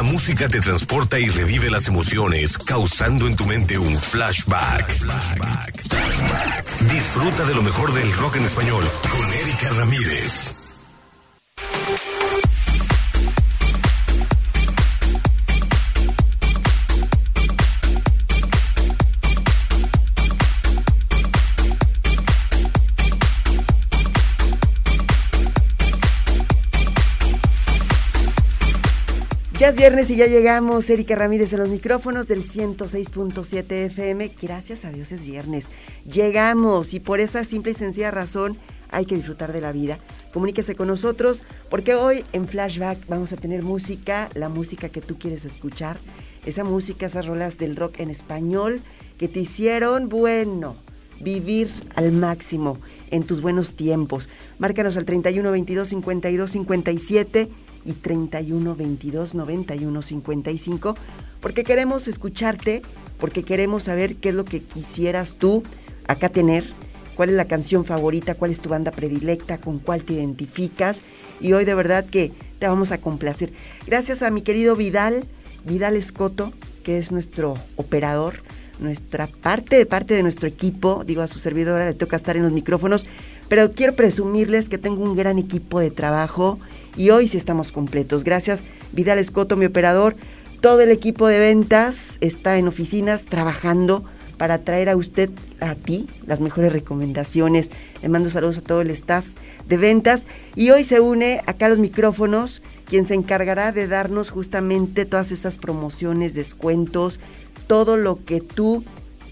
La música te transporta y revive las emociones, causando en tu mente un flashback. flashback. Disfruta de lo mejor del rock en español con Erika Ramírez. Es viernes y ya llegamos. Erika Ramírez en los micrófonos del 106.7 FM. Gracias a Dios es viernes. Llegamos y por esa simple y sencilla razón hay que disfrutar de la vida. Comuníquese con nosotros porque hoy en Flashback vamos a tener música, la música que tú quieres escuchar. Esa música, esas rolas del rock en español que te hicieron, bueno, vivir al máximo en tus buenos tiempos. Márcanos al 31 22 52 57 y 31 22 91 55 porque queremos escucharte, porque queremos saber qué es lo que quisieras tú acá tener, cuál es la canción favorita, cuál es tu banda predilecta, con cuál te identificas y hoy de verdad que te vamos a complacer. Gracias a mi querido Vidal, Vidal Escoto, que es nuestro operador, nuestra parte de parte de nuestro equipo, digo a su servidora le toca estar en los micrófonos, pero quiero presumirles que tengo un gran equipo de trabajo y hoy sí estamos completos. Gracias, Vidal Escoto, mi operador. Todo el equipo de ventas está en oficinas trabajando para traer a usted, a ti, las mejores recomendaciones. Le mando saludos a todo el staff de ventas. Y hoy se une acá a los micrófonos quien se encargará de darnos justamente todas esas promociones, descuentos, todo lo que tú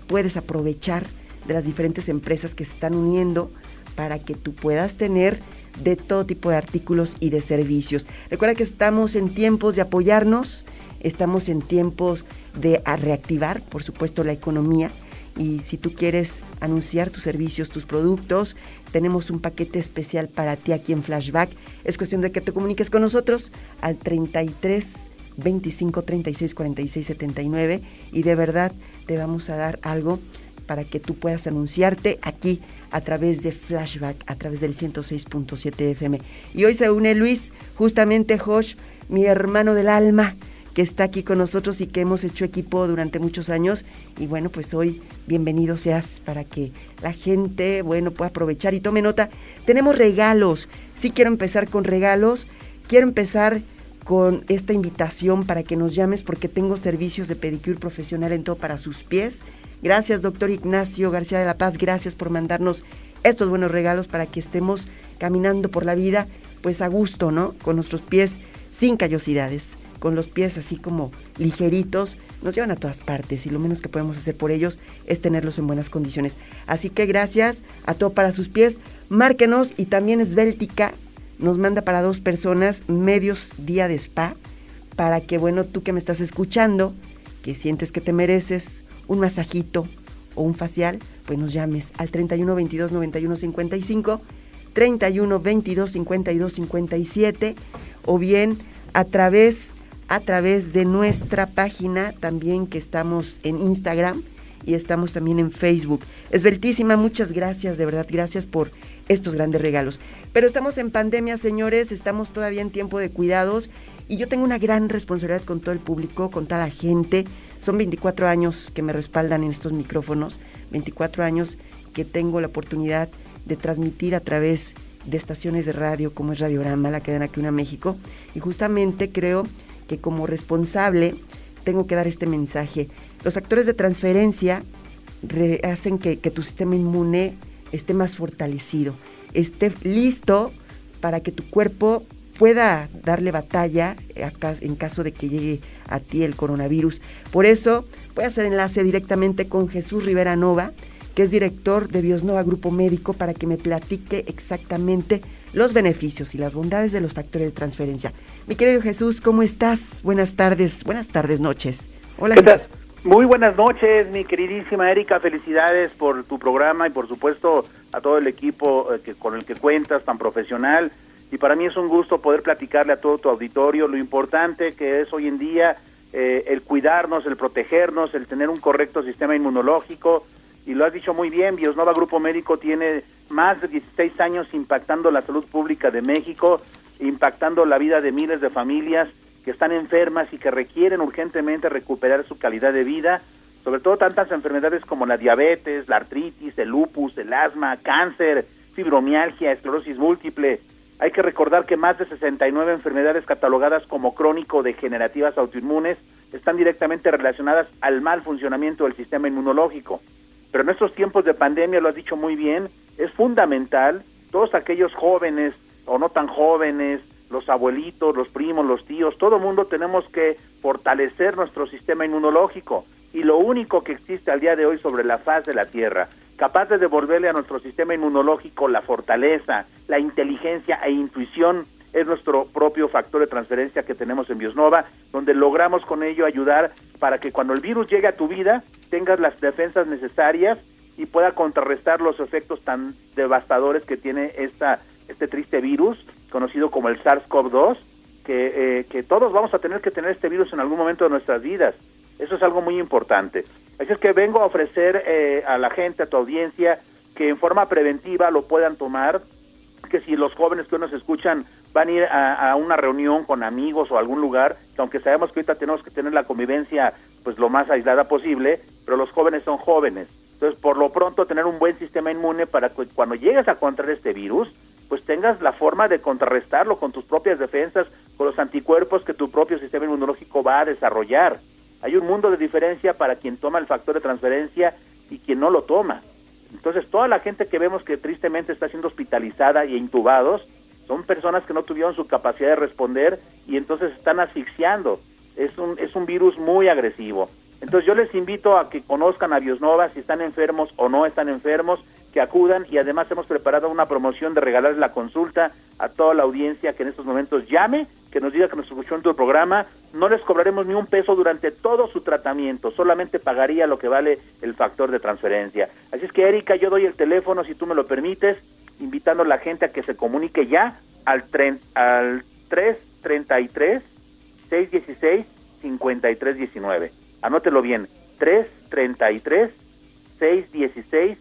puedes aprovechar de las diferentes empresas que se están uniendo para que tú puedas tener de todo tipo de artículos y de servicios. Recuerda que estamos en tiempos de apoyarnos, estamos en tiempos de reactivar, por supuesto, la economía. Y si tú quieres anunciar tus servicios, tus productos, tenemos un paquete especial para ti aquí en Flashback. Es cuestión de que te comuniques con nosotros al 33 25 36 46 79 y de verdad te vamos a dar algo para que tú puedas anunciarte aquí a través de Flashback, a través del 106.7 FM. Y hoy se une Luis, justamente Josh, mi hermano del alma, que está aquí con nosotros y que hemos hecho equipo durante muchos años. Y bueno, pues hoy bienvenido seas para que la gente, bueno, pueda aprovechar y tome nota. Tenemos regalos. Sí quiero empezar con regalos. Quiero empezar con esta invitación para que nos llames porque tengo servicios de pedicure profesional en todo para sus pies Gracias, doctor Ignacio García de la Paz, gracias por mandarnos estos buenos regalos para que estemos caminando por la vida, pues a gusto, ¿no? Con nuestros pies sin callosidades, con los pies así como ligeritos, nos llevan a todas partes y lo menos que podemos hacer por ellos es tenerlos en buenas condiciones. Así que gracias a todo para sus pies, márquenos y también Esbéltica nos manda para dos personas medios día de spa para que, bueno, tú que me estás escuchando, que sientes que te mereces un masajito o un facial, pues nos llames al 31 22 91 55, 31 22 52 57 o bien a través a través de nuestra página también que estamos en Instagram y estamos también en Facebook. Esbeltísima, muchas gracias, de verdad, gracias por estos grandes regalos. Pero estamos en pandemia, señores, estamos todavía en tiempo de cuidados y yo tengo una gran responsabilidad con todo el público, con toda la gente son 24 años que me respaldan en estos micrófonos, 24 años que tengo la oportunidad de transmitir a través de estaciones de radio como es Radiorama, la cadena que una México, y justamente creo que como responsable tengo que dar este mensaje. Los factores de transferencia hacen que, que tu sistema inmune esté más fortalecido, esté listo para que tu cuerpo pueda darle batalla en caso de que llegue a ti el coronavirus. Por eso voy a hacer enlace directamente con Jesús Rivera Nova, que es director de Biosnova Grupo Médico, para que me platique exactamente los beneficios y las bondades de los factores de transferencia. Mi querido Jesús, ¿cómo estás? Buenas tardes, buenas tardes, noches. Hola. ¿Qué Muy buenas noches, mi queridísima Erika. Felicidades por tu programa y por supuesto a todo el equipo eh, que, con el que cuentas, tan profesional y para mí es un gusto poder platicarle a todo tu auditorio lo importante que es hoy en día eh, el cuidarnos, el protegernos, el tener un correcto sistema inmunológico. Y lo has dicho muy bien, Biosnova Grupo Médico tiene más de 16 años impactando la salud pública de México, impactando la vida de miles de familias que están enfermas y que requieren urgentemente recuperar su calidad de vida, sobre todo tantas enfermedades como la diabetes, la artritis, el lupus, el asma, cáncer, fibromialgia, esclerosis múltiple. Hay que recordar que más de 69 enfermedades catalogadas como crónico-degenerativas autoinmunes están directamente relacionadas al mal funcionamiento del sistema inmunológico. Pero en estos tiempos de pandemia, lo has dicho muy bien, es fundamental, todos aquellos jóvenes o no tan jóvenes, los abuelitos, los primos, los tíos, todo mundo tenemos que fortalecer nuestro sistema inmunológico. Y lo único que existe al día de hoy sobre la faz de la Tierra, capaz de devolverle a nuestro sistema inmunológico la fortaleza, la inteligencia e intuición, es nuestro propio factor de transferencia que tenemos en Biosnova, donde logramos con ello ayudar para que cuando el virus llegue a tu vida tengas las defensas necesarias y pueda contrarrestar los efectos tan devastadores que tiene esta, este triste virus, conocido como el SARS-CoV-2, que, eh, que todos vamos a tener que tener este virus en algún momento de nuestras vidas. Eso es algo muy importante. Así es que vengo a ofrecer eh, a la gente, a tu audiencia, que en forma preventiva lo puedan tomar, que si los jóvenes que nos escuchan van a ir a, a, una reunión con amigos o algún lugar, que aunque sabemos que ahorita tenemos que tener la convivencia pues lo más aislada posible, pero los jóvenes son jóvenes. Entonces, por lo pronto, tener un buen sistema inmune para que cuando llegues a contraer este virus, pues tengas la forma de contrarrestarlo con tus propias defensas, con los anticuerpos que tu propio sistema inmunológico va a desarrollar. Hay un mundo de diferencia para quien toma el factor de transferencia y quien no lo toma. Entonces, toda la gente que vemos que tristemente está siendo hospitalizada y intubados, son personas que no tuvieron su capacidad de responder y entonces están asfixiando. Es un, es un virus muy agresivo. Entonces yo les invito a que conozcan a Biosnova si están enfermos o no están enfermos, que acudan y además hemos preparado una promoción de regalarles la consulta a toda la audiencia que en estos momentos llame, que nos diga que nos escuchó en tu programa. No les cobraremos ni un peso durante todo su tratamiento, solamente pagaría lo que vale el factor de transferencia. Así es que Erika, yo doy el teléfono si tú me lo permites, invitando a la gente a que se comunique ya al, al 333 616 5319. Anótelo bien, 333 616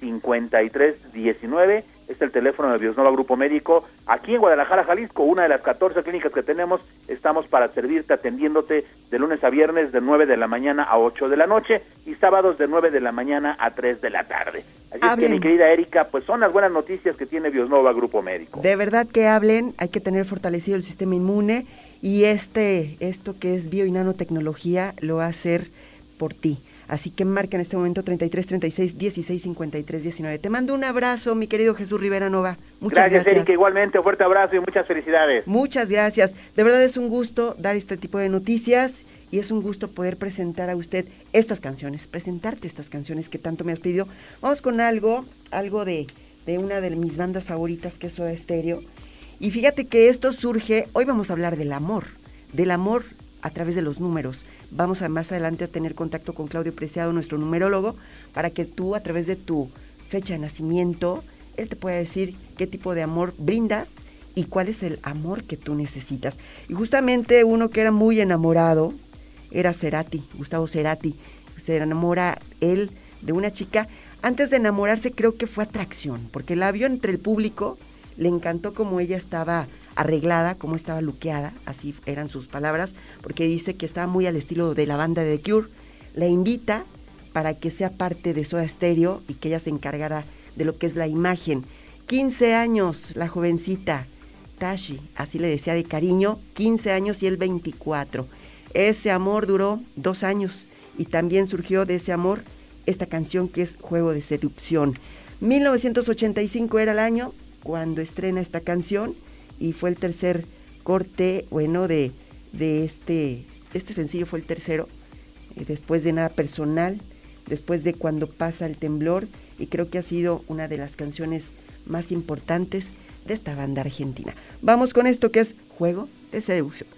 5319 es el teléfono de Biosnova Grupo Médico. Aquí en Guadalajara, Jalisco, una de las 14 clínicas que tenemos, estamos para servirte, atendiéndote de lunes a viernes de 9 de la mañana a 8 de la noche y sábados de 9 de la mañana a 3 de la tarde. Así es que, mi querida Erika, pues son las buenas noticias que tiene Biosnova Grupo Médico. De verdad que hablen, hay que tener fortalecido el sistema inmune y este, esto que es bio y nanotecnología lo va a hacer por ti. Así que marca en este momento 33 36 16 53 19. Te mando un abrazo, mi querido Jesús Rivera Nova. Muchas gracias. Gracias, Erika. Igualmente, un fuerte abrazo y muchas felicidades. Muchas gracias. De verdad es un gusto dar este tipo de noticias y es un gusto poder presentar a usted estas canciones, presentarte estas canciones que tanto me has pedido. Vamos con algo, algo de, de una de mis bandas favoritas que es Soda Stereo. Y fíjate que esto surge, hoy vamos a hablar del amor, del amor a través de los números. Vamos a más adelante a tener contacto con Claudio Preciado, nuestro numerólogo, para que tú a través de tu fecha de nacimiento, él te pueda decir qué tipo de amor brindas y cuál es el amor que tú necesitas. Y justamente uno que era muy enamorado era Cerati, Gustavo Cerati. Se enamora él de una chica. Antes de enamorarse creo que fue atracción, porque la vio entre el público, le encantó como ella estaba arreglada, como estaba luqueada, así eran sus palabras, porque dice que estaba muy al estilo de la banda de The Cure. La invita para que sea parte de Soda Stereo y que ella se encargara de lo que es la imagen. 15 años, la jovencita Tashi, así le decía de cariño, 15 años y él 24. Ese amor duró dos años y también surgió de ese amor esta canción que es Juego de Seducción. 1985 era el año cuando estrena esta canción y fue el tercer corte, bueno, de, de este, este sencillo fue el tercero, eh, después de nada personal, después de cuando pasa el temblor, y creo que ha sido una de las canciones más importantes de esta banda argentina. Vamos con esto que es Juego de Seducción.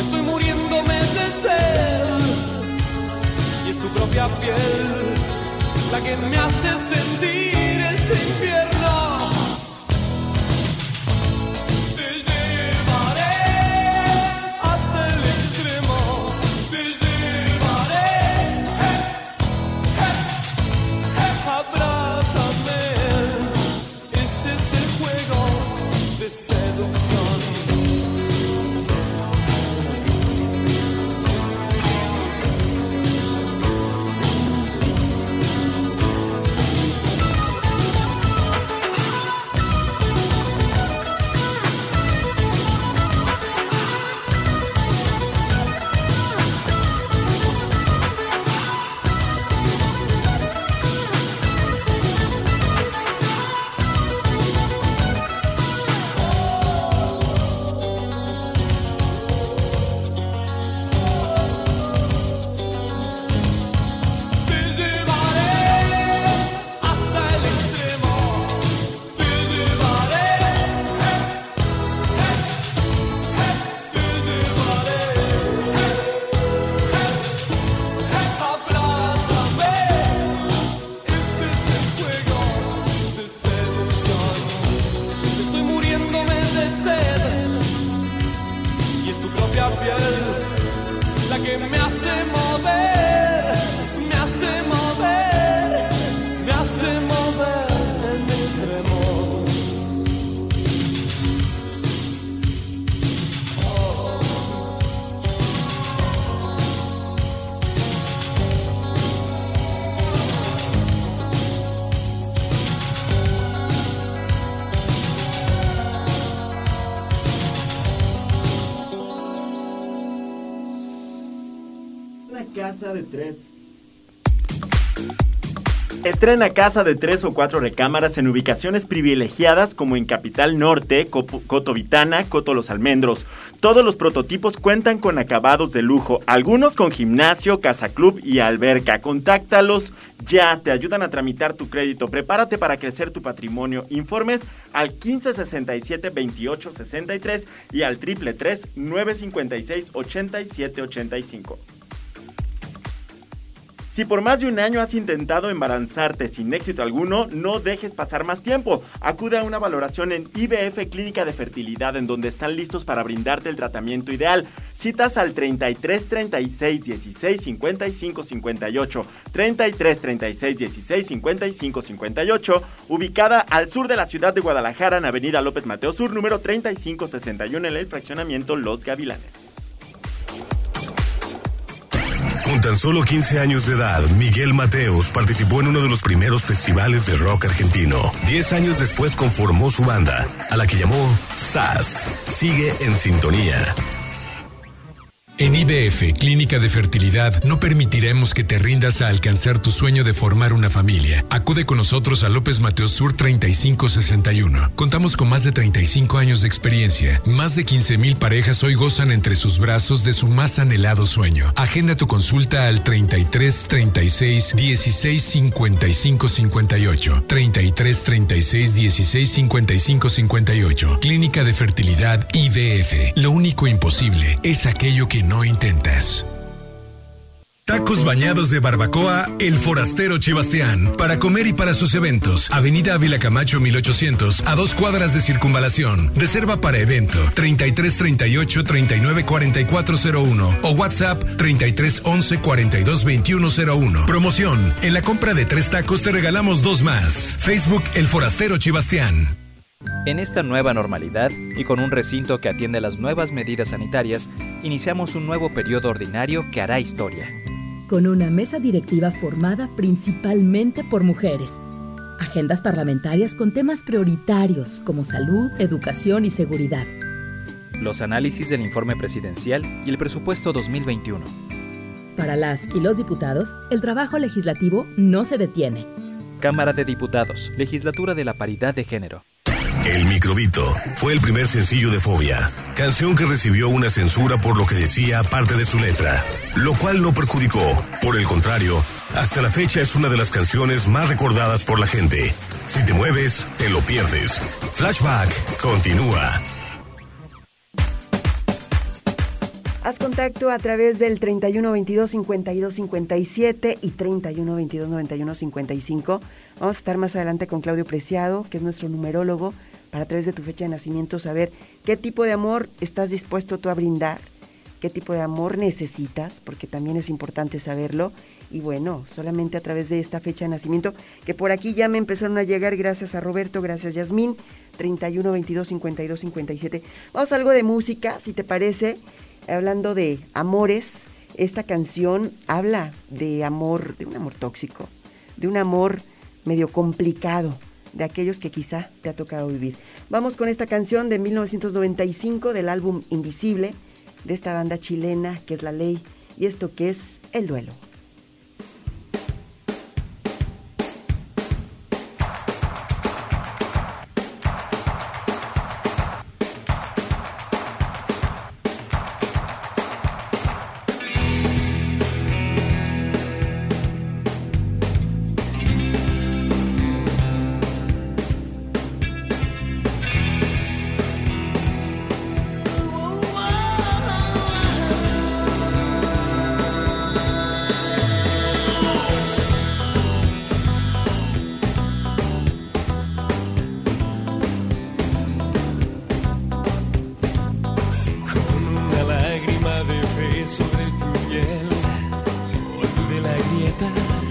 Estoy muriéndome de sed. Y es tu propia piel la que me hace sentir Estrena casa de tres o cuatro recámaras en ubicaciones privilegiadas como en Capital Norte, Coto Vitana, Coto Los Almendros. Todos los prototipos cuentan con acabados de lujo, algunos con gimnasio, casa club y alberca. Contáctalos ya, te ayudan a tramitar tu crédito. Prepárate para crecer tu patrimonio. Informes al 1567 2863 y al triple 956 8785. Si por más de un año has intentado embarazarte sin éxito alguno, no dejes pasar más tiempo. Acude a una valoración en IBF Clínica de Fertilidad en donde están listos para brindarte el tratamiento ideal. Citas al 33 36 16 55 58, 33 36 16 55 58, ubicada al sur de la ciudad de Guadalajara en Avenida López Mateo Sur, número 3561 en el fraccionamiento Los Gavilanes. Con tan solo 15 años de edad, Miguel Mateos participó en uno de los primeros festivales de rock argentino. Diez años después conformó su banda, a la que llamó SAS. Sigue en sintonía. En IBF, Clínica de Fertilidad, no permitiremos que te rindas a alcanzar tu sueño de formar una familia. Acude con nosotros a López Mateos Sur 3561. Contamos con más de 35 años de experiencia. Más de 15 mil parejas hoy gozan entre sus brazos de su más anhelado sueño. Agenda tu consulta al 33 36 16 55 58. 33 36 16 55 58. Clínica de Fertilidad IBF. Lo único imposible es aquello que no intentas. Tacos bañados de barbacoa, El Forastero Chibastián. Para comer y para sus eventos. Avenida Ávila Camacho 1800, a dos cuadras de circunvalación. Reserva para evento 3338 394401 o WhatsApp 3311 422101. Promoción. En la compra de tres tacos te regalamos dos más. Facebook El Forastero Chibastián. En esta nueva normalidad y con un recinto que atiende las nuevas medidas sanitarias, iniciamos un nuevo periodo ordinario que hará historia. Con una mesa directiva formada principalmente por mujeres. Agendas parlamentarias con temas prioritarios como salud, educación y seguridad. Los análisis del informe presidencial y el presupuesto 2021. Para las y los diputados, el trabajo legislativo no se detiene. Cámara de Diputados, Legislatura de la Paridad de Género. El microbito fue el primer sencillo de Fobia, canción que recibió una censura por lo que decía parte de su letra, lo cual no perjudicó, por el contrario, Hasta la fecha es una de las canciones más recordadas por la gente. Si te mueves, te lo pierdes. Flashback continúa. Haz contacto a través del 31 22 52 57 y 31 22 91 55. Vamos a estar más adelante con Claudio Preciado, que es nuestro numerólogo, para a través de tu fecha de nacimiento saber qué tipo de amor estás dispuesto tú a brindar, qué tipo de amor necesitas, porque también es importante saberlo. Y bueno, solamente a través de esta fecha de nacimiento, que por aquí ya me empezaron a llegar, gracias a Roberto, gracias Yasmín, 31 22 52 57. Vamos a algo de música, si te parece hablando de amores, esta canción habla de amor, de un amor tóxico, de un amor medio complicado, de aquellos que quizá te ha tocado vivir. Vamos con esta canción de 1995 del álbum Invisible, de esta banda chilena que es La Ley, y esto que es El Duelo. bed.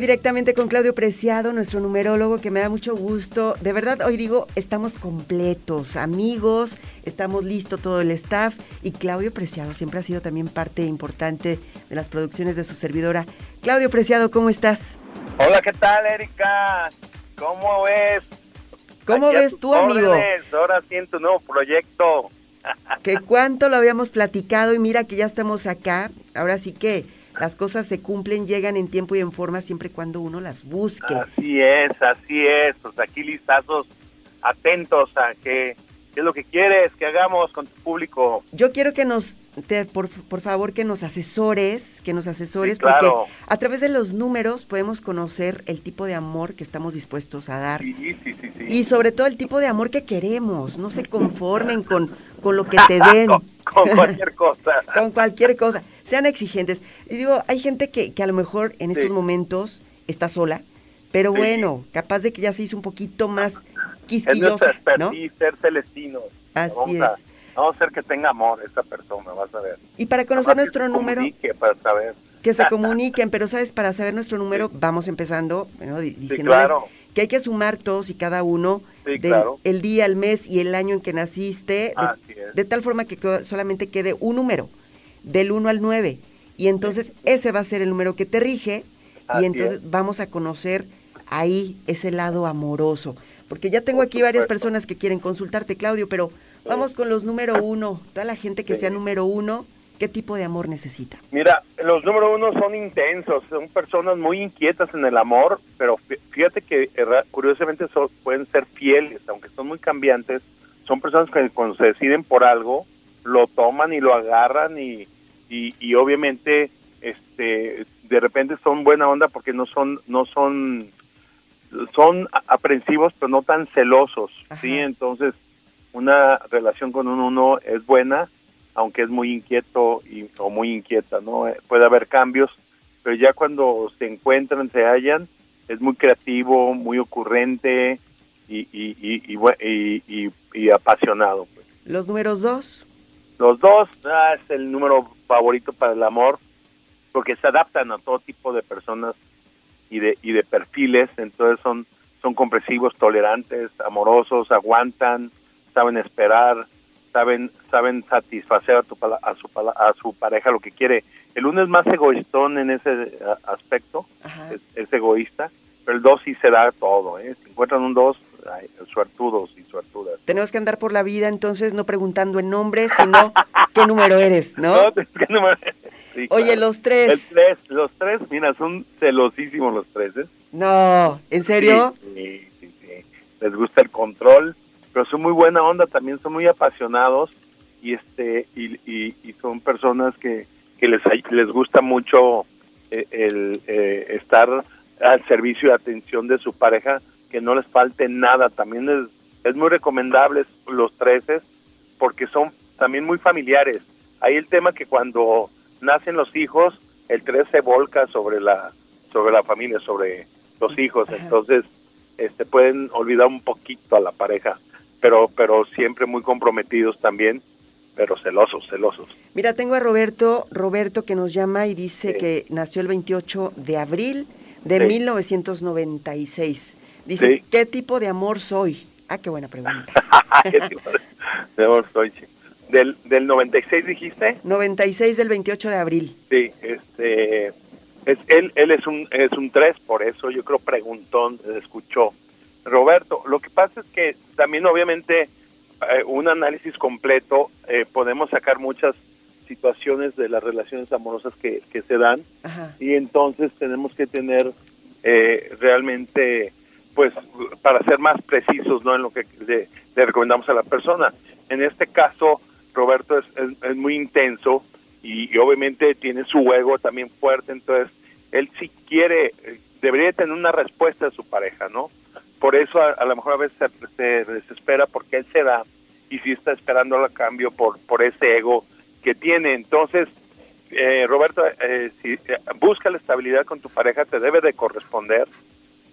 Voy directamente con Claudio Preciado, nuestro numerólogo, que me da mucho gusto. De verdad, hoy digo, estamos completos, amigos, estamos listos todo el staff. Y Claudio Preciado siempre ha sido también parte importante de las producciones de su servidora. Claudio Preciado, ¿cómo estás? Hola, ¿qué tal, Erika? ¿Cómo ves? ¿Cómo ves tú, amigo? Ahora siento un nuevo proyecto. que cuánto lo habíamos platicado y mira que ya estamos acá. Ahora sí que las cosas se cumplen, llegan en tiempo y en forma siempre y cuando uno las busque. Así es, así es. Pues aquí listazos atentos a qué es lo que quieres que hagamos con tu público. Yo quiero que nos, por, favor, que nos asesores, que nos asesores, porque a través de los números podemos conocer el tipo de amor que estamos dispuestos a dar. Sí, sí, sí, y sobre todo el tipo de amor que queremos. No se conformen con, con lo que te den. con cualquier cosa. con cualquier cosa sean exigentes. Y digo, hay gente que, que a lo mejor en estos momentos está sola, pero bueno, capaz de que ya se hizo un poquito más quisquillosa, es ¿no? ser celestino. Así es. Vamos a hacer que tenga amor esa persona, vas a ver. Y para conocer Nada más que nuestro se número, Para saber. que se comuniquen, pero sabes, para saber nuestro número, vamos empezando, bueno, di- diciéndoles claro. que hay que sumar todos y cada uno Sí, del claro. el día, el mes y el año en que naciste, de, de tal forma que solamente quede un número, del 1 al 9. Y entonces ese va a ser el número que te rige Así y entonces es. vamos a conocer ahí ese lado amoroso. Porque ya tengo aquí varias personas que quieren consultarte, Claudio, pero vamos con los número uno. Toda la gente que Sí. sea número uno, ¿qué tipo de amor necesita? Mira, los número uno son intensos, son personas muy inquietas en el amor, pero fí- fíjate que eh, curiosamente son- pueden ser fieles, aunque son muy cambiantes. Son personas que cuando se deciden por algo, lo toman y lo agarran y, y, y obviamente este de repente son buena onda porque no son no son son aprensivos pero no tan celosos sí entonces una relación con un uno es buena aunque es muy inquieto y, o muy inquieta no Eh, puede haber cambios pero ya cuando se encuentran se hallan es muy creativo muy ocurrente y y y, y bue- y- y- y apasionado pues. Los números dos, Los dos ah, es el número favorito para el amor porque se adaptan a todo tipo de personas y de y de perfiles, entonces son son comprensivos, tolerantes, amorosos, aguantan, saben esperar, saben saben satisfacer a tu a su a su pareja lo que quiere. El uno es más egoístón en ese aspecto, es, es egoísta, pero el dos sí se da todo, ¿eh? Si encuentran un dos, ay, suertudos y suertudas. tenemos que andar por la vida entonces no preguntando el nombre, sino qué número eres, ¿no? No, es que no me- Sí, Oye, claro. los El tres. los tres, mira, son celosísimos los tres, ¿eh? No, ¿en serio? Sí, sí, sí. Les gusta el control, pero son muy buena onda, también son muy apasionados y este y, y, y son personas que, que les les gusta mucho eh, el eh, estar al servicio y atención de su pareja, que no les falte nada. También es, es muy recomendable los treces porque son también muy familiares. Ahí el tema que cuando nacen los hijos, el tres se volca sobre la sobre la familia, sobre los hijos, entonces este pueden olvidar un poquito a la pareja, pero pero siempre muy comprometidos también, pero celosos, celosos. Mira, tengo a Roberto, Roberto que nos llama y dice Sí. que nació el 28 de abril de Sí. 1996. Dice, Sí. ¿qué tipo de amor soy? Ah, qué buena pregunta. ¿Qué tipo de- amor soy? Del del 96 dijiste? 96 del 28 de abril. Sí, este es él él es un es un 3, por eso yo creo preguntón escuchó. Roberto, lo que pasa es que también obviamente eh, un análisis completo eh, podemos sacar muchas situaciones de las relaciones amorosas que, que se dan Ajá. y entonces tenemos que tener eh, realmente pues para ser más precisos no en lo que le, le recomendamos a la persona en este caso Roberto es, es, muy intenso y, obviamente tiene su ego también fuerte entonces él si quiere eh, debería tener una respuesta de su pareja no por eso a, a lo mejor a veces se, se desespera porque él se da y si está esperando a cambio por por ese ego que tiene entonces eh, Roberto, eh, si eh, busca la estabilidad con tu pareja, te debe de corresponder.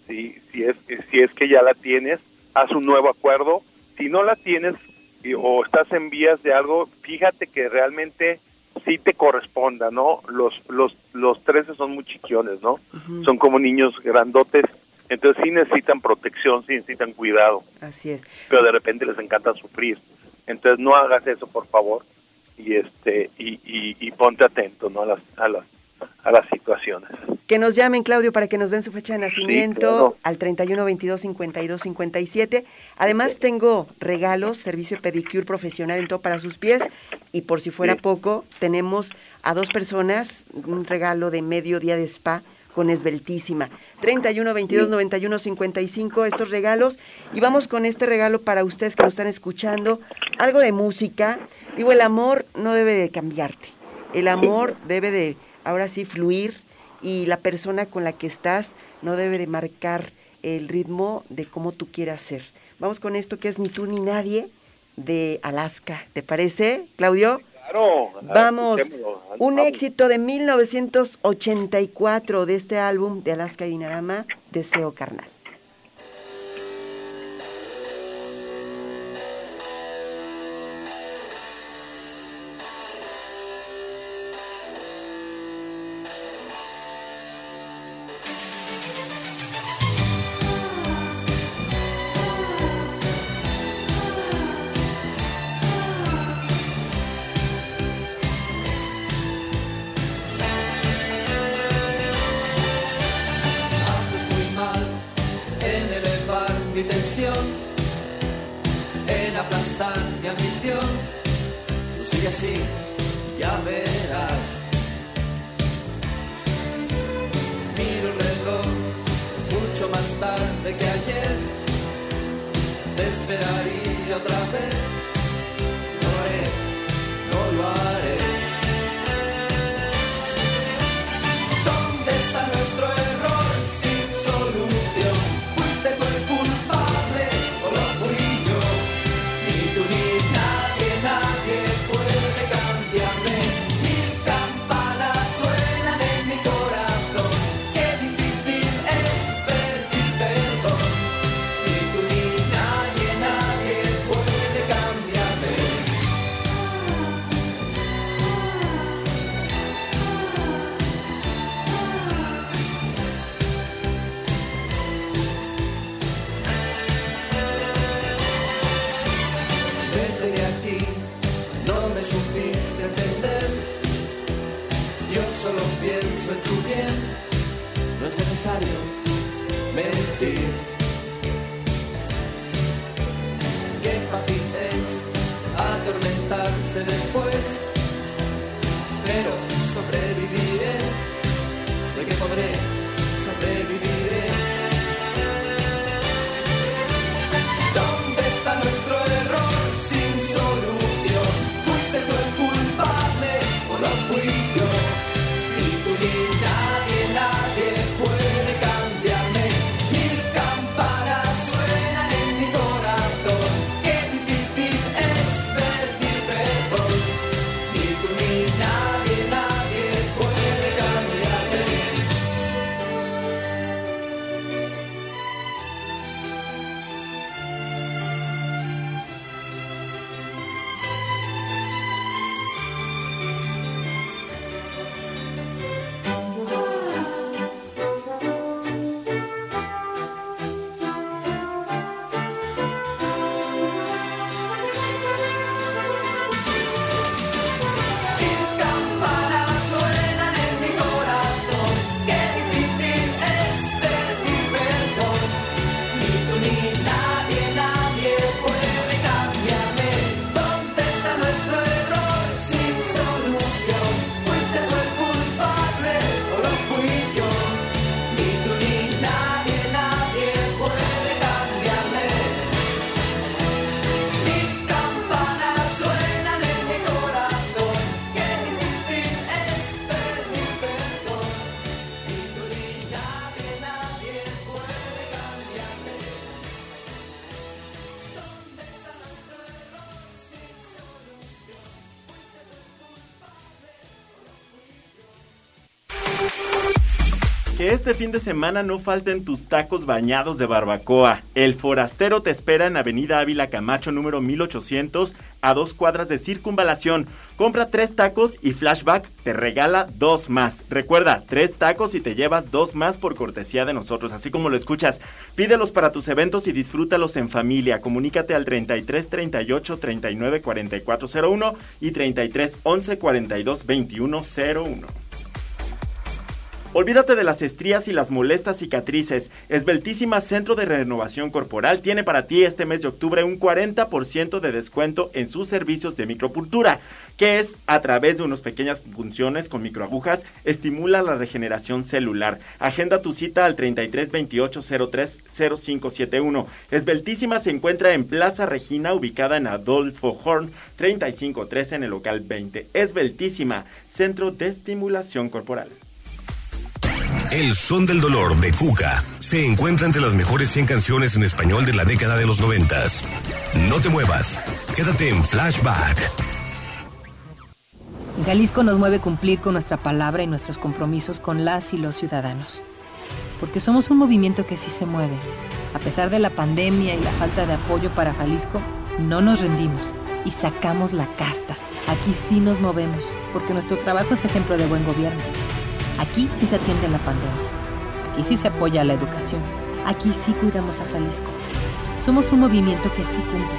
Si, si, es, si es que ya la tienes, haz un nuevo acuerdo. Si no la tienes y- o estás en vías de algo, fíjate que realmente sí te corresponda, ¿no? Los, los, los 13 son muy chiquiones, ¿no? Son como niños grandotes, entonces sí necesitan protección, sí necesitan cuidado Así es. pero de repente les encanta sufrir. Entonces no hagas eso, por favor, y este y, y, y ponte atento, ¿no? A las a las a las situaciones. Que nos llamen, Claudio, para que nos den su fecha de nacimiento claro. al 31 22 52 57. Además, tengo regalos, servicio de pedicure profesional en todo para sus pies. Y por si fuera Sí. poco, tenemos a dos personas un regalo de medio día de spa con esbeltísima. 31 22 91 55 estos regalos. Y vamos con este regalo para ustedes que nos están escuchando. Algo de música. Digo, el amor no debe de cambiarte. El amor debe de, ahora sí, fluir y la persona con la que estás no debe de marcar el ritmo de cómo tú quieras ser. Vamos con esto que es Ni tú ni nadie de Alaska. ¿Te parece, Claudio? Claro. Vamos, un Vamos. éxito de 1984 de este álbum de Alaska y Dinarama, Deseo Carnal. Ambición. Tú sigue así, ya verás. Miro el reloj mucho más tarde que ayer. Te esperaría otra vez. No haré, no lo haré. Este fin de semana no falten tus tacos bañados de barbacoa. El Forastero te espera en Avenida Ávila Camacho número 1800 a dos cuadras de circunvalación. Compra tres tacos y Flashback te regala dos más. Recuerda, tres tacos y te llevas dos más por cortesía de nosotros, así como lo escuchas. Pídelos para tus eventos y disfrútalos en familia. Comunícate al 33 38 39 44 01 y 33 11 42 21 01. Olvídate de las estrías y las molestas cicatrices. Esbeltísima Centro de Renovación Corporal tiene para ti este mes de octubre un 40% de descuento en sus servicios de micropultura, que es a través de unas pequeñas funciones con microagujas, estimula la regeneración celular. Agenda tu cita al 33 28 03 0571. Esbeltísima se encuentra en Plaza Regina, ubicada en Adolfo Horn 3513 en el local 20. Esbeltísima, Centro de Estimulación Corporal. El Son del Dolor de Cuca se encuentra entre las mejores 100 canciones en español de la década de los 90. No te muevas, quédate en Flashback. Jalisco nos mueve cumplir con nuestra palabra y nuestros compromisos con las y los ciudadanos. Porque somos un movimiento que sí se mueve. A pesar de la pandemia y la falta de apoyo para Jalisco, no nos rendimos y sacamos la casta. Aquí sí nos movemos, porque nuestro trabajo es ejemplo de buen gobierno. Aquí sí se atiende la pandemia. Aquí sí se apoya la educación. Aquí sí cuidamos a Jalisco. Somos un movimiento que sí cumple.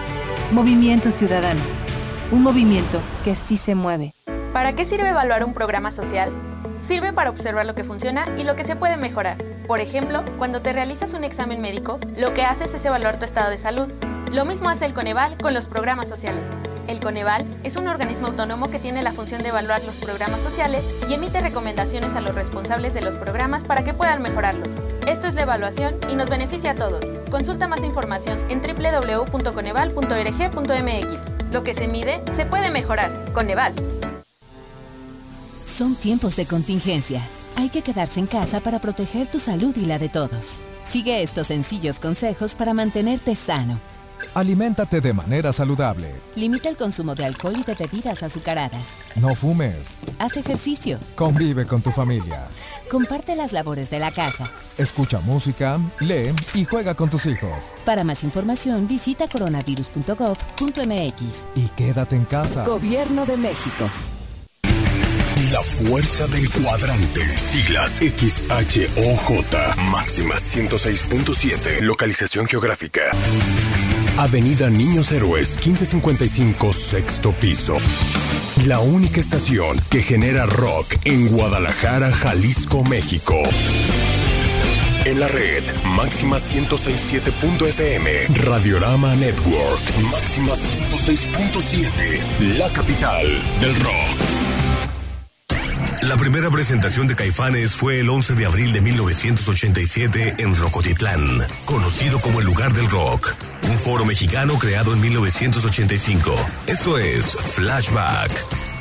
Movimiento Ciudadano. Un movimiento que sí se mueve. ¿Para qué sirve evaluar un programa social? Sirve para observar lo que funciona y lo que se puede mejorar. Por ejemplo, cuando te realizas un examen médico, lo que haces es evaluar tu estado de salud. Lo mismo hace el Coneval con los programas sociales. El Coneval es un organismo autónomo que tiene la función de evaluar los programas sociales y emite recomendaciones a los responsables de los programas para que puedan mejorarlos. Esto es la evaluación y nos beneficia a todos. Consulta más información en www.coneval.org.mx. Lo que se mide se puede mejorar. Coneval. Son tiempos de contingencia. Hay que quedarse en casa para proteger tu salud y la de todos. Sigue estos sencillos consejos para mantenerte sano. Aliméntate de manera saludable. Limita el consumo de alcohol y de bebidas azucaradas. No fumes. Haz ejercicio. Convive con tu familia. Comparte las labores de la casa. Escucha música, lee y juega con tus hijos. Para más información visita coronavirus.gov.mx. Y quédate en casa. Gobierno de México. La fuerza del cuadrante. Siglas XHOJ. Máxima 106.7. Localización geográfica. Avenida Niños Héroes, 1555, sexto piso. La única estación que genera rock en Guadalajara, Jalisco, México. En la red, máxima 1067.fm, Radiorama Network, máxima 106.7, la capital del rock. La primera presentación de Caifanes fue el 11 de abril de 1987 en Rocotitlán, conocido como el lugar del rock, un foro mexicano creado en 1985. Esto es Flashback.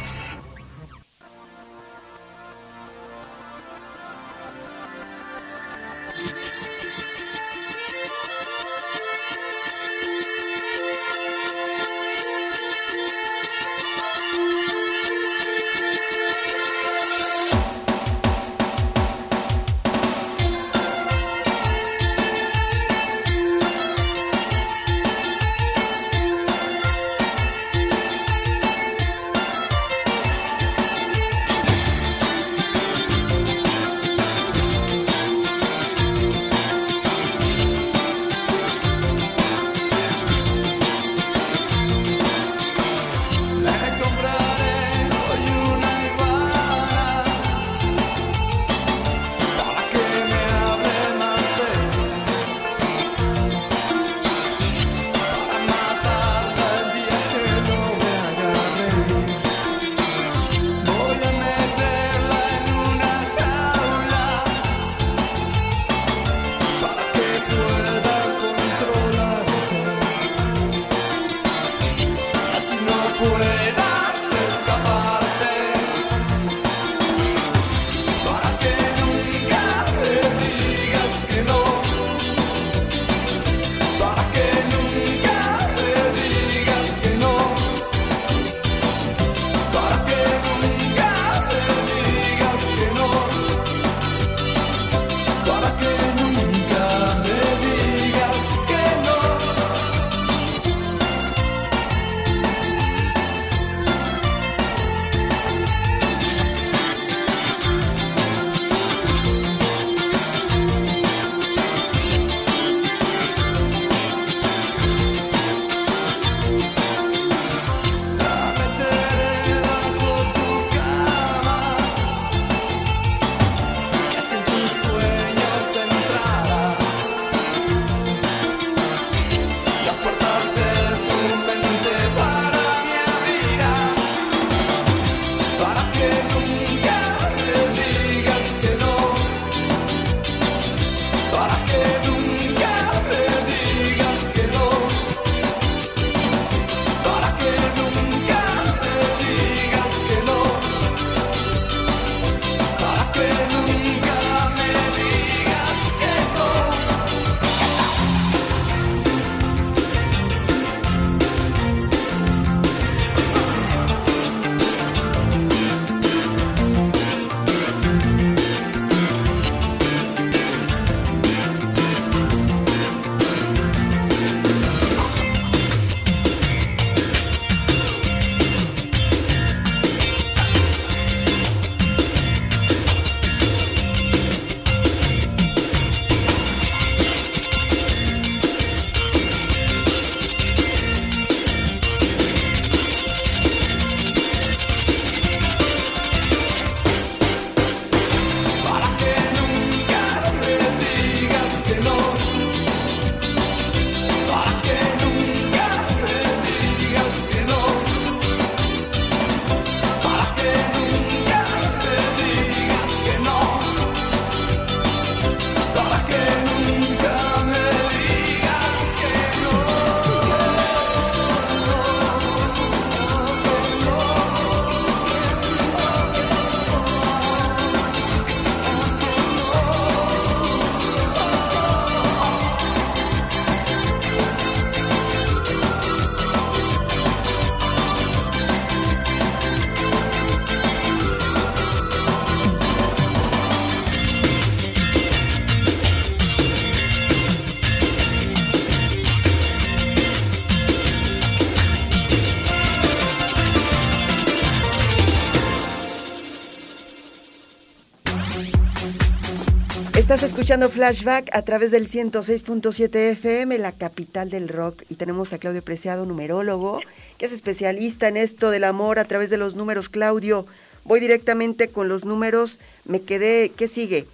Escuchando Flashback a través del 106.7 FM, la capital del rock. Y tenemos a Claudio Preciado, numerólogo, que es especialista en esto del amor a través de los números. Claudio, voy directamente con los números. Me quedé, ¿qué sigue?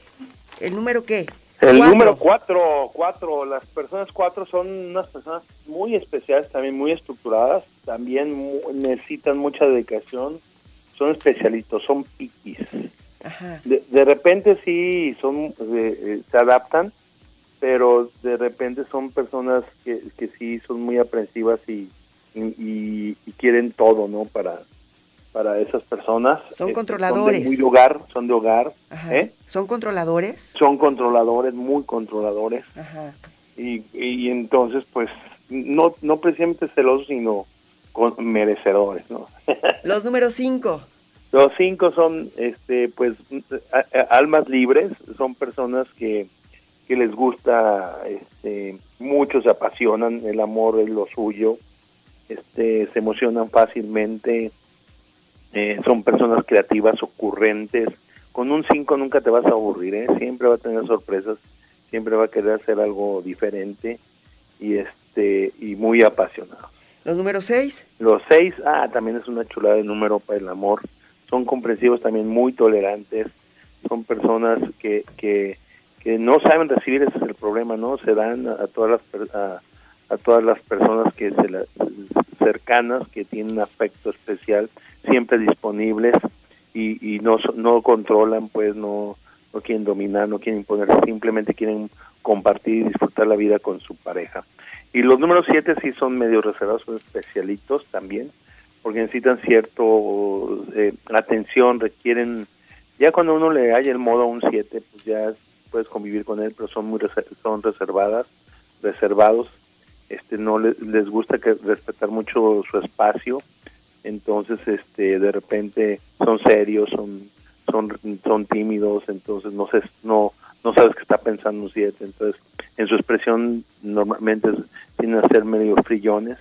¿El número qué? El Cuatro. número cuatro, cuatro, las personas cuatro son unas personas muy especiales, también muy estructuradas, también necesitan mucha dedicación, son especialistas, son piquis. Ajá. De, de repente sí son eh, eh, se adaptan, pero de repente son personas que, que sí son muy aprensivas y, y, quieren todo, ¿no? Para para esas personas. Son Eh, controladores. Son de muy hogar, son de hogar, Ajá. ¿eh? ¿Son controladores? Son controladores, muy controladores Ajá. y, y entonces pues no no precisamente celosos sino con- merecedores no Los números 5. Los cinco son este pues almas libres son personas que que les gusta este mucho se apasionan el amor es lo suyo este se emocionan fácilmente eh, son personas creativas ocurrentes con un 5 nunca te vas a aburrir ¿eh? siempre va a tener sorpresas siempre va a querer hacer algo diferente y este y muy apasionado Los números 6. los seis, ah, también es una chulada de número para el amor. Son comprensivos también, muy tolerantes. Son personas que, que, que no saben recibir, ese es el problema, ¿no? Se dan a, todas las a, a todas las personas que se la- cercanas, que tienen afecto especial, siempre disponibles y, y no, no controlan, pues no, no quieren dominar, no quieren imponer, simplemente quieren compartir y disfrutar la vida con su pareja. Y los números 7 sí son medio reservados, son especialitos también, porque necesitan cierto eh, atención, requieren, ya cuando uno le haya el modo a un 7, pues ya puedes convivir con él, pero son muy reser- son reservadas, reservados, este no le- les gusta que respetar mucho su espacio, entonces este de repente son serios, son son son tímidos, entonces no sé no no sabes qué está pensando un 7, entonces en su expresión normalmente tienden a ser medio frillones,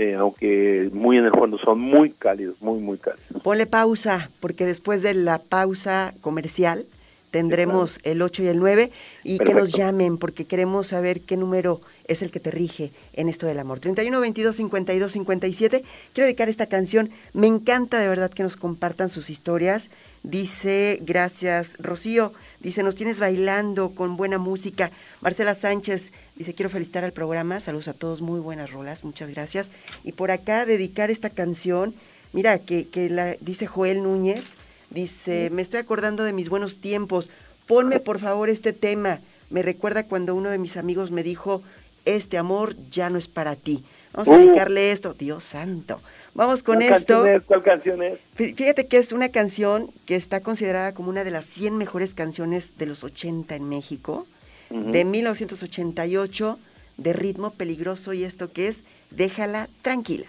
eh, aunque muy en el fondo son muy cálidos, muy muy cálidos. Ponle pausa, porque después de la pausa comercial tendremos el 8 y el 9 y que nos llamen porque queremos saber qué número es el que te rige en esto del amor. 31 22 52 57. Quiero dedicar esta canción. Me encanta de verdad que nos compartan sus historias. Dice, gracias, Rocío. Dice, nos tienes bailando con buena música. Marcela Sánchez dice, quiero felicitar al programa. Saludos a todos, muy buenas rolas, muchas gracias. Y por acá dedicar esta canción. Mira, que, que la dice Joel Núñez. Dice, me estoy acordando de mis buenos tiempos. Ponme por favor este tema. Me recuerda cuando uno de mis amigos me dijo, este amor ya no es para ti. Vamos a Uh. dedicarle esto. Dios santo. Vamos con ¿Cuál esto. canción es? ¿Cuál canción es? Fí- Fíjate que es una canción que está considerada como una de las 100 mejores canciones de los 80 en México, Ujú. de 1988, de ritmo peligroso y esto que es Déjala tranquila.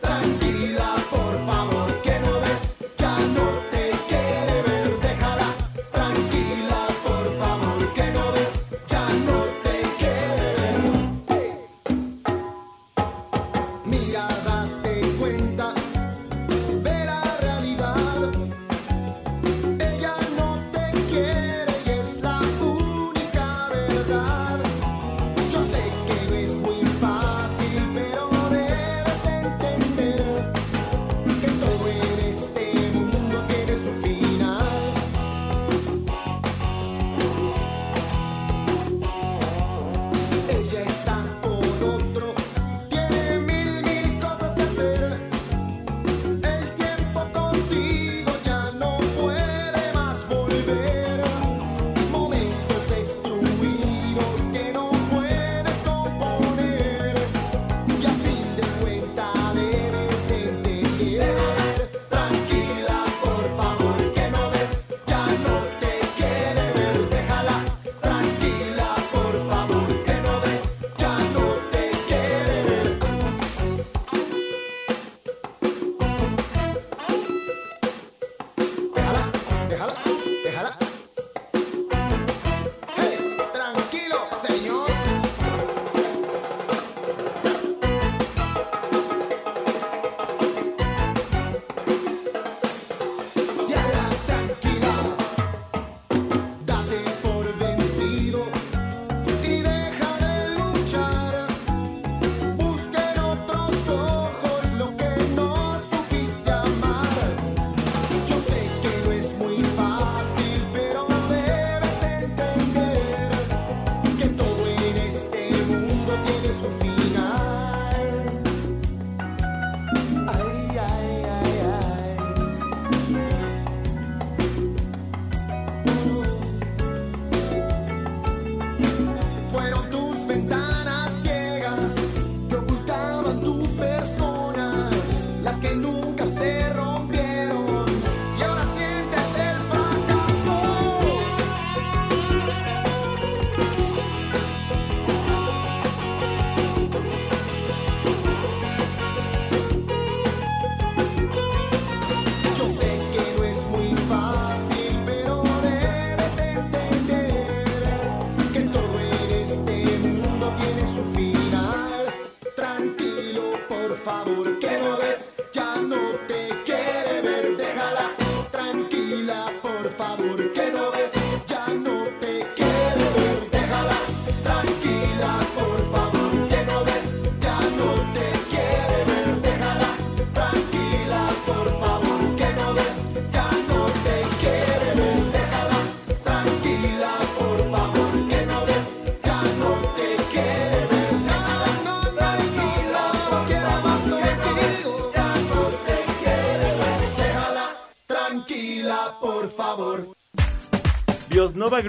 Tranquila, por favor,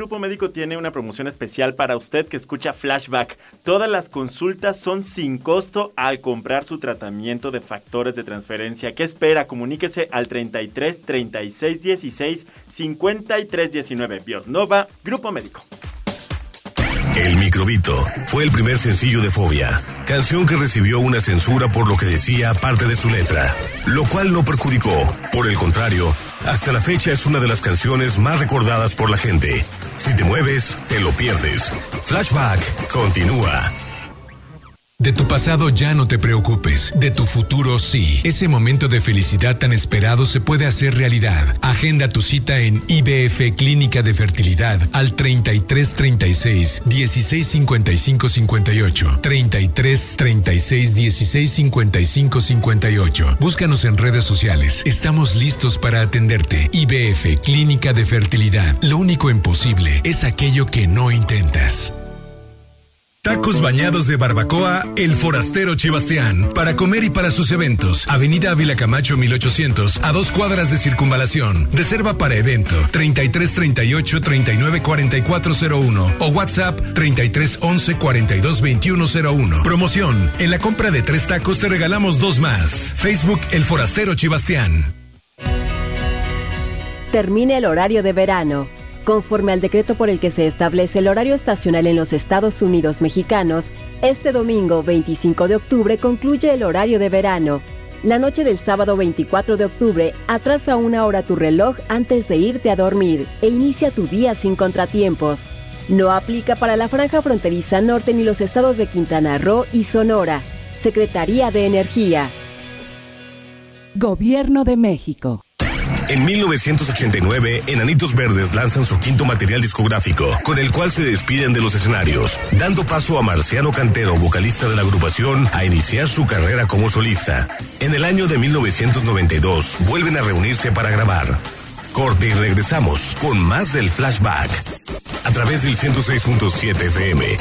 Grupo Médico tiene una promoción especial para usted que escucha Flashback. Todas las consultas son sin costo al comprar su tratamiento de factores de transferencia. ¿Qué espera? Comuníquese al 33 36 16 53 19. Biosnova Grupo Médico. El microbito fue el primer sencillo de Fobia, canción que recibió una censura por lo que decía parte de su letra, lo cual no perjudicó. Por el contrario, hasta la fecha es una de las canciones más recordadas por la gente. Si te mueves, te lo pierdes. Flashback continúa. De tu pasado ya no te preocupes, de tu futuro sí. Ese momento de felicidad tan esperado se puede hacer realidad. Agenda tu cita en IBF Clínica de Fertilidad al 33 36 16 55 58. 33 36 16 55 58. Búscanos en redes sociales. Estamos listos para atenderte. IBF Clínica de Fertilidad. Lo único imposible es aquello que no intentas. Tacos bañados de barbacoa, El Forastero Chibastián. Para comer y para sus eventos. Avenida Ávila Camacho 1800, a dos cuadras de circunvalación. Reserva para evento 3338 394401 o WhatsApp 3311 422101. Promoción. En la compra de tres tacos te regalamos dos más. Facebook El Forastero Chibastián. Termina el horario de verano. Conforme al decreto por el que se establece el horario estacional en los Estados Unidos mexicanos, este domingo 25 de octubre concluye el horario de verano. La noche del sábado 24 de octubre atrasa una hora tu reloj antes de irte a dormir e inicia tu día sin contratiempos. No aplica para la franja fronteriza norte ni los estados de Quintana Roo y Sonora. Secretaría de Energía. Gobierno de México. En 1989, Enanitos Verdes lanzan su quinto material discográfico, con el cual se despiden de los escenarios, dando paso a Marciano Cantero, vocalista de la agrupación, a iniciar su carrera como solista. En el año de 1992, vuelven a reunirse para grabar. Corte y regresamos con más del flashback a través del 106.7 FM.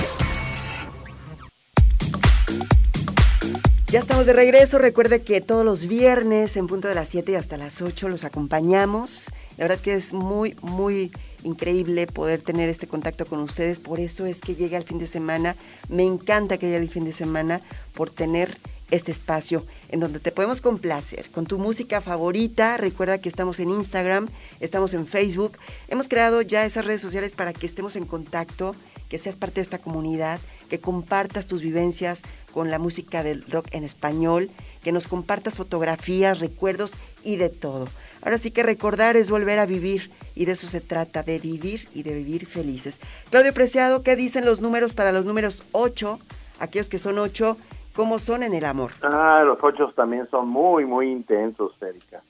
Ya estamos de regreso. Recuerde que todos los viernes en punto de las 7 y hasta las 8 los acompañamos. La verdad que es muy, muy increíble poder tener este contacto con ustedes. Por eso es que llega el fin de semana. Me encanta que llegue el fin de semana por tener este espacio en donde te podemos complacer con tu música favorita. Recuerda que estamos en Instagram, estamos en Facebook. Hemos creado ya esas redes sociales para que estemos en contacto, que seas parte de esta comunidad, que compartas tus vivencias con la música del rock en español, que nos compartas fotografías, recuerdos y de todo. Ahora sí que recordar es volver a vivir y de eso se trata, de vivir y de vivir felices. Claudio Preciado, ¿qué dicen los números para los números 8? Aquellos que son 8, ¿cómo son en el amor? Ah, los ocho también son muy, muy intensos, Erika.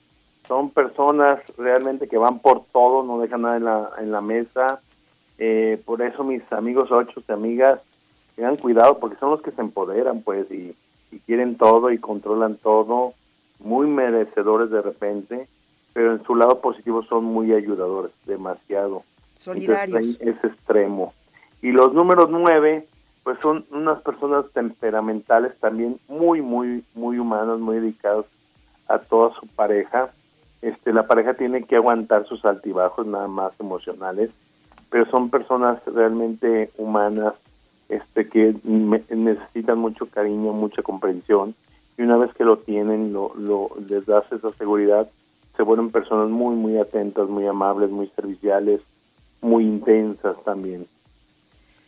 Son personas realmente que van por todo, no dejan nada en la, en la mesa. Eh, por eso mis amigos ocho y amigas, tengan cuidado porque son los que se empoderan, pues, y, y quieren todo y controlan todo, muy merecedores de repente, pero en su lado positivo son muy ayudadores, demasiado. Solidarios. Entonces, es extremo. Y los números nueve, pues son unas personas temperamentales también muy, muy, muy humanas, muy dedicadas a toda su pareja. Este, la pareja tiene que aguantar sus altibajos nada más emocionales, pero son personas realmente humanas, este, que me- necesitan mucho cariño, mucha comprensión, y una vez que lo tienen, lo, lo, les das esa seguridad, se vuelven personas muy, muy atentas, muy amables, muy serviciales, muy intensas también.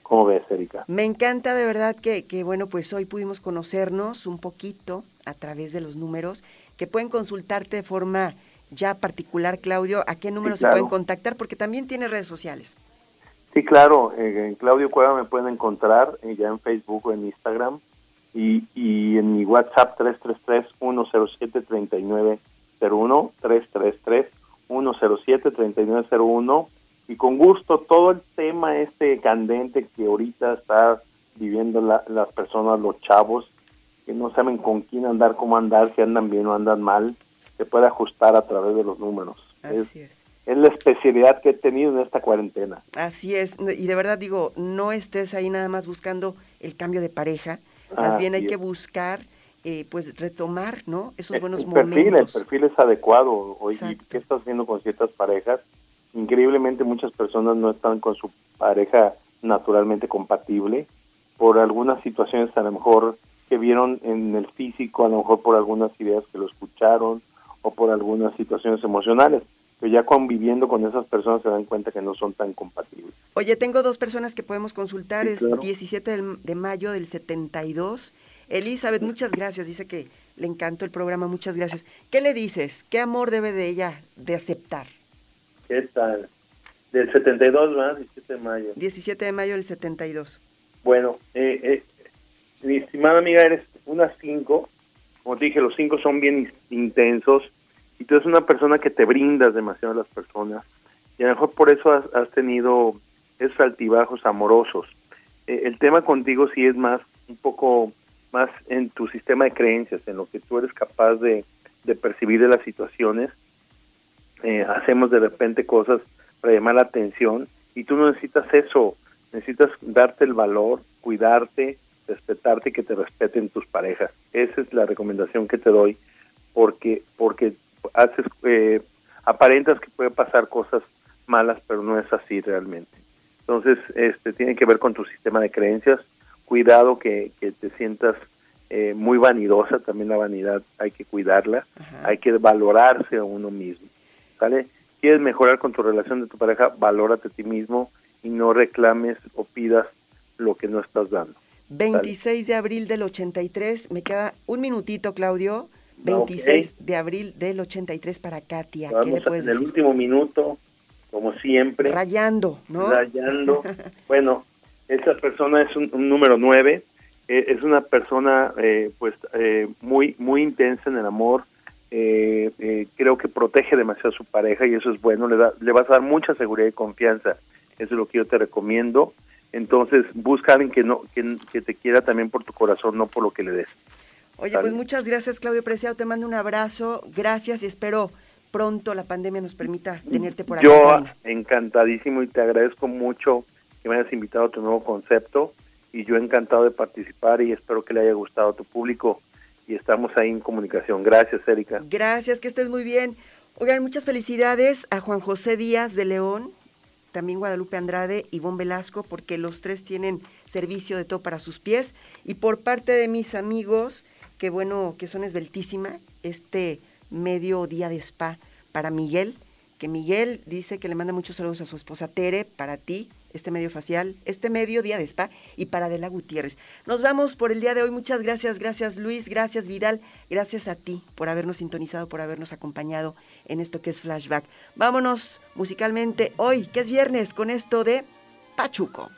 ¿Cómo ves, Erika? Me encanta de verdad que, que, bueno, pues hoy pudimos conocernos un poquito a través de los números, que pueden consultarte de forma ya particular, Claudio, a qué número claro. se pueden contactar, porque también tiene redes sociales. Sí, claro, eh, en Claudio Cueva me pueden encontrar eh, ya en Facebook o en Instagram y, y en mi WhatsApp 333-107-3901, 107-3901 y con gusto todo el tema este candente que ahorita está viviendo la- las personas, los chavos, que no saben con quién andar, cómo andar, si andan bien o andan mal, se puede ajustar a través de los números. Así es. es la especialidad que he tenido en esta cuarentena. Así es, y de verdad digo, no estés ahí nada más buscando el cambio de pareja, más bien hay que es. buscar, eh, pues retomar, ¿no? Esos buenos el perfil, el momentos. perfil es adecuado. Exacto. ¿qué estás haciendo con ciertas parejas? Increíblemente muchas personas no están con su pareja naturalmente compatible por algunas situaciones a lo mejor que vieron en el físico, a lo mejor por algunas ideas que lo escucharon o por algunas situaciones emocionales. Pero ya conviviendo con esas personas se dan cuenta que no son tan compatibles. Oye, tengo dos personas que podemos consultar, Sí, es claro. 17 del- de mayo del 72. Elizabeth, muchas gracias, dice que le encantó el programa, muchas gracias. ¿Qué le dices? ¿Qué amor debe de ella de aceptar? ¿Qué tal? Del 72, ¿verdad? 17 de mayo. 17 de mayo del 72. Bueno, eh, eh, mi estimada amiga, eres una 5. Como te dije, los 5 son bien in- intensos. Y tú eres una persona que te brindas demasiado a las personas. Y a lo mejor por eso has, has tenido esos altibajos amorosos. Eh, el tema contigo sí es más, un poco más en tu sistema de creencias, en lo que tú eres capaz de, de percibir de las situaciones. Eh, hacemos de repente cosas para llamar la atención y tú no necesitas eso, necesitas darte el valor, cuidarte, respetarte y que te respeten tus parejas. Esa es la recomendación que te doy porque porque haces eh, aparentas que puede pasar cosas malas, pero no es así realmente. Entonces, este tiene que ver con tu sistema de creencias. Cuidado que, que te sientas eh, muy vanidosa, también la vanidad hay que cuidarla, hay que valorarse a uno mismo. ¿Sale? Quieres mejorar con tu relación de tu pareja, valórate a ti mismo y no reclames o pidas lo que no estás dando. 26 de abril del 83, me queda un minutito, Claudio. 26 de abril del 83 para Katia. ¿Qué le Vamos puedes en el último minuto, como siempre. Rayando, ¿no? Rayando. bueno, esa persona es un, un número 9. es una persona eh, pues eh, muy muy intensa en el amor. eh, eh, creo que protege demasiado a su pareja y eso es bueno. Le, da, le vas a dar mucha seguridad y confianza. Eso es lo que yo te recomiendo. Entonces, busca a alguien que, no, que, que te quiera también por tu corazón, no por lo que le des. Oye, pues muchas gracias, Claudio Preciado. Te mando un abrazo. Gracias y espero pronto la pandemia nos permita tenerte por acá. Yo encantadísimo y te agradezco mucho que me hayas invitado a tu nuevo concepto y yo encantado de participar y espero que le haya gustado a tu público y estamos ahí en comunicación. Gracias, Erika. Gracias, que estés muy bien. Oigan, muchas felicidades a Juan José Díaz de León, también Guadalupe Andrade y Bon Velasco, porque los tres tienen servicio de todo para sus pies. Y por parte de mis amigos, que bueno, que son esbeltísima, este medio día de spa para Miguel, que Miguel dice que le manda muchos saludos a su esposa Tere, para ti, este medio facial, este medio día de spa y para Adela Gutiérrez. Nos vamos por el día de hoy. Muchas gracias, gracias Luis, gracias Vidal, gracias a ti por habernos sintonizado, por habernos acompañado en esto que es Flashback. Vámonos musicalmente hoy, que es viernes, con esto de Pachuco.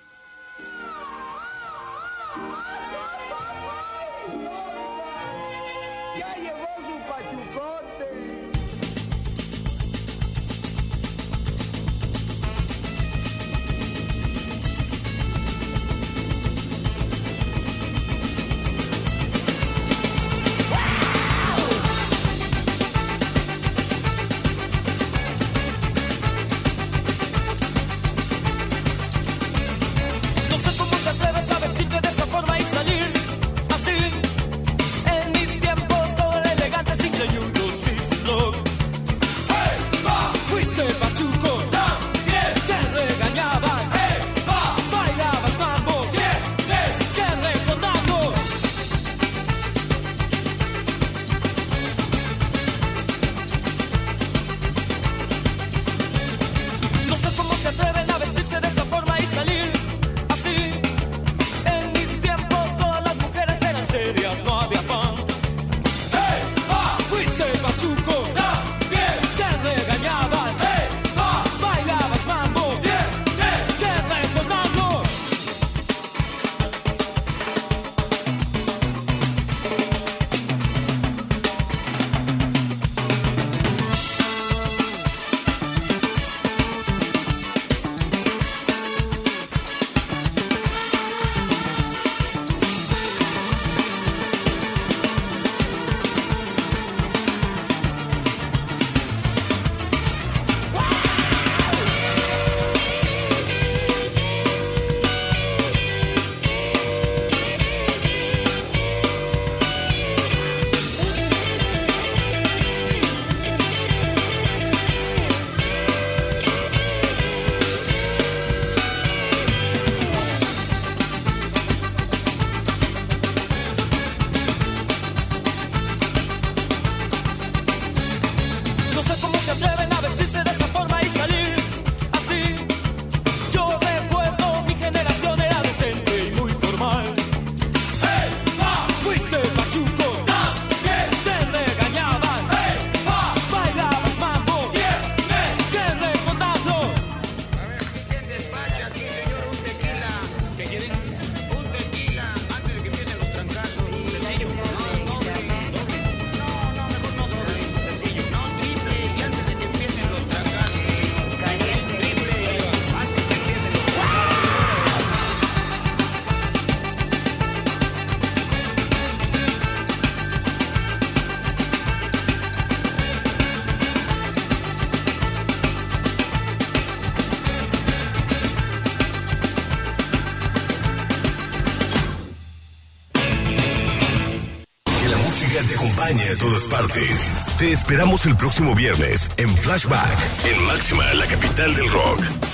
Te esperamos el próximo viernes en Flashback, en Máxima, la capital del rock.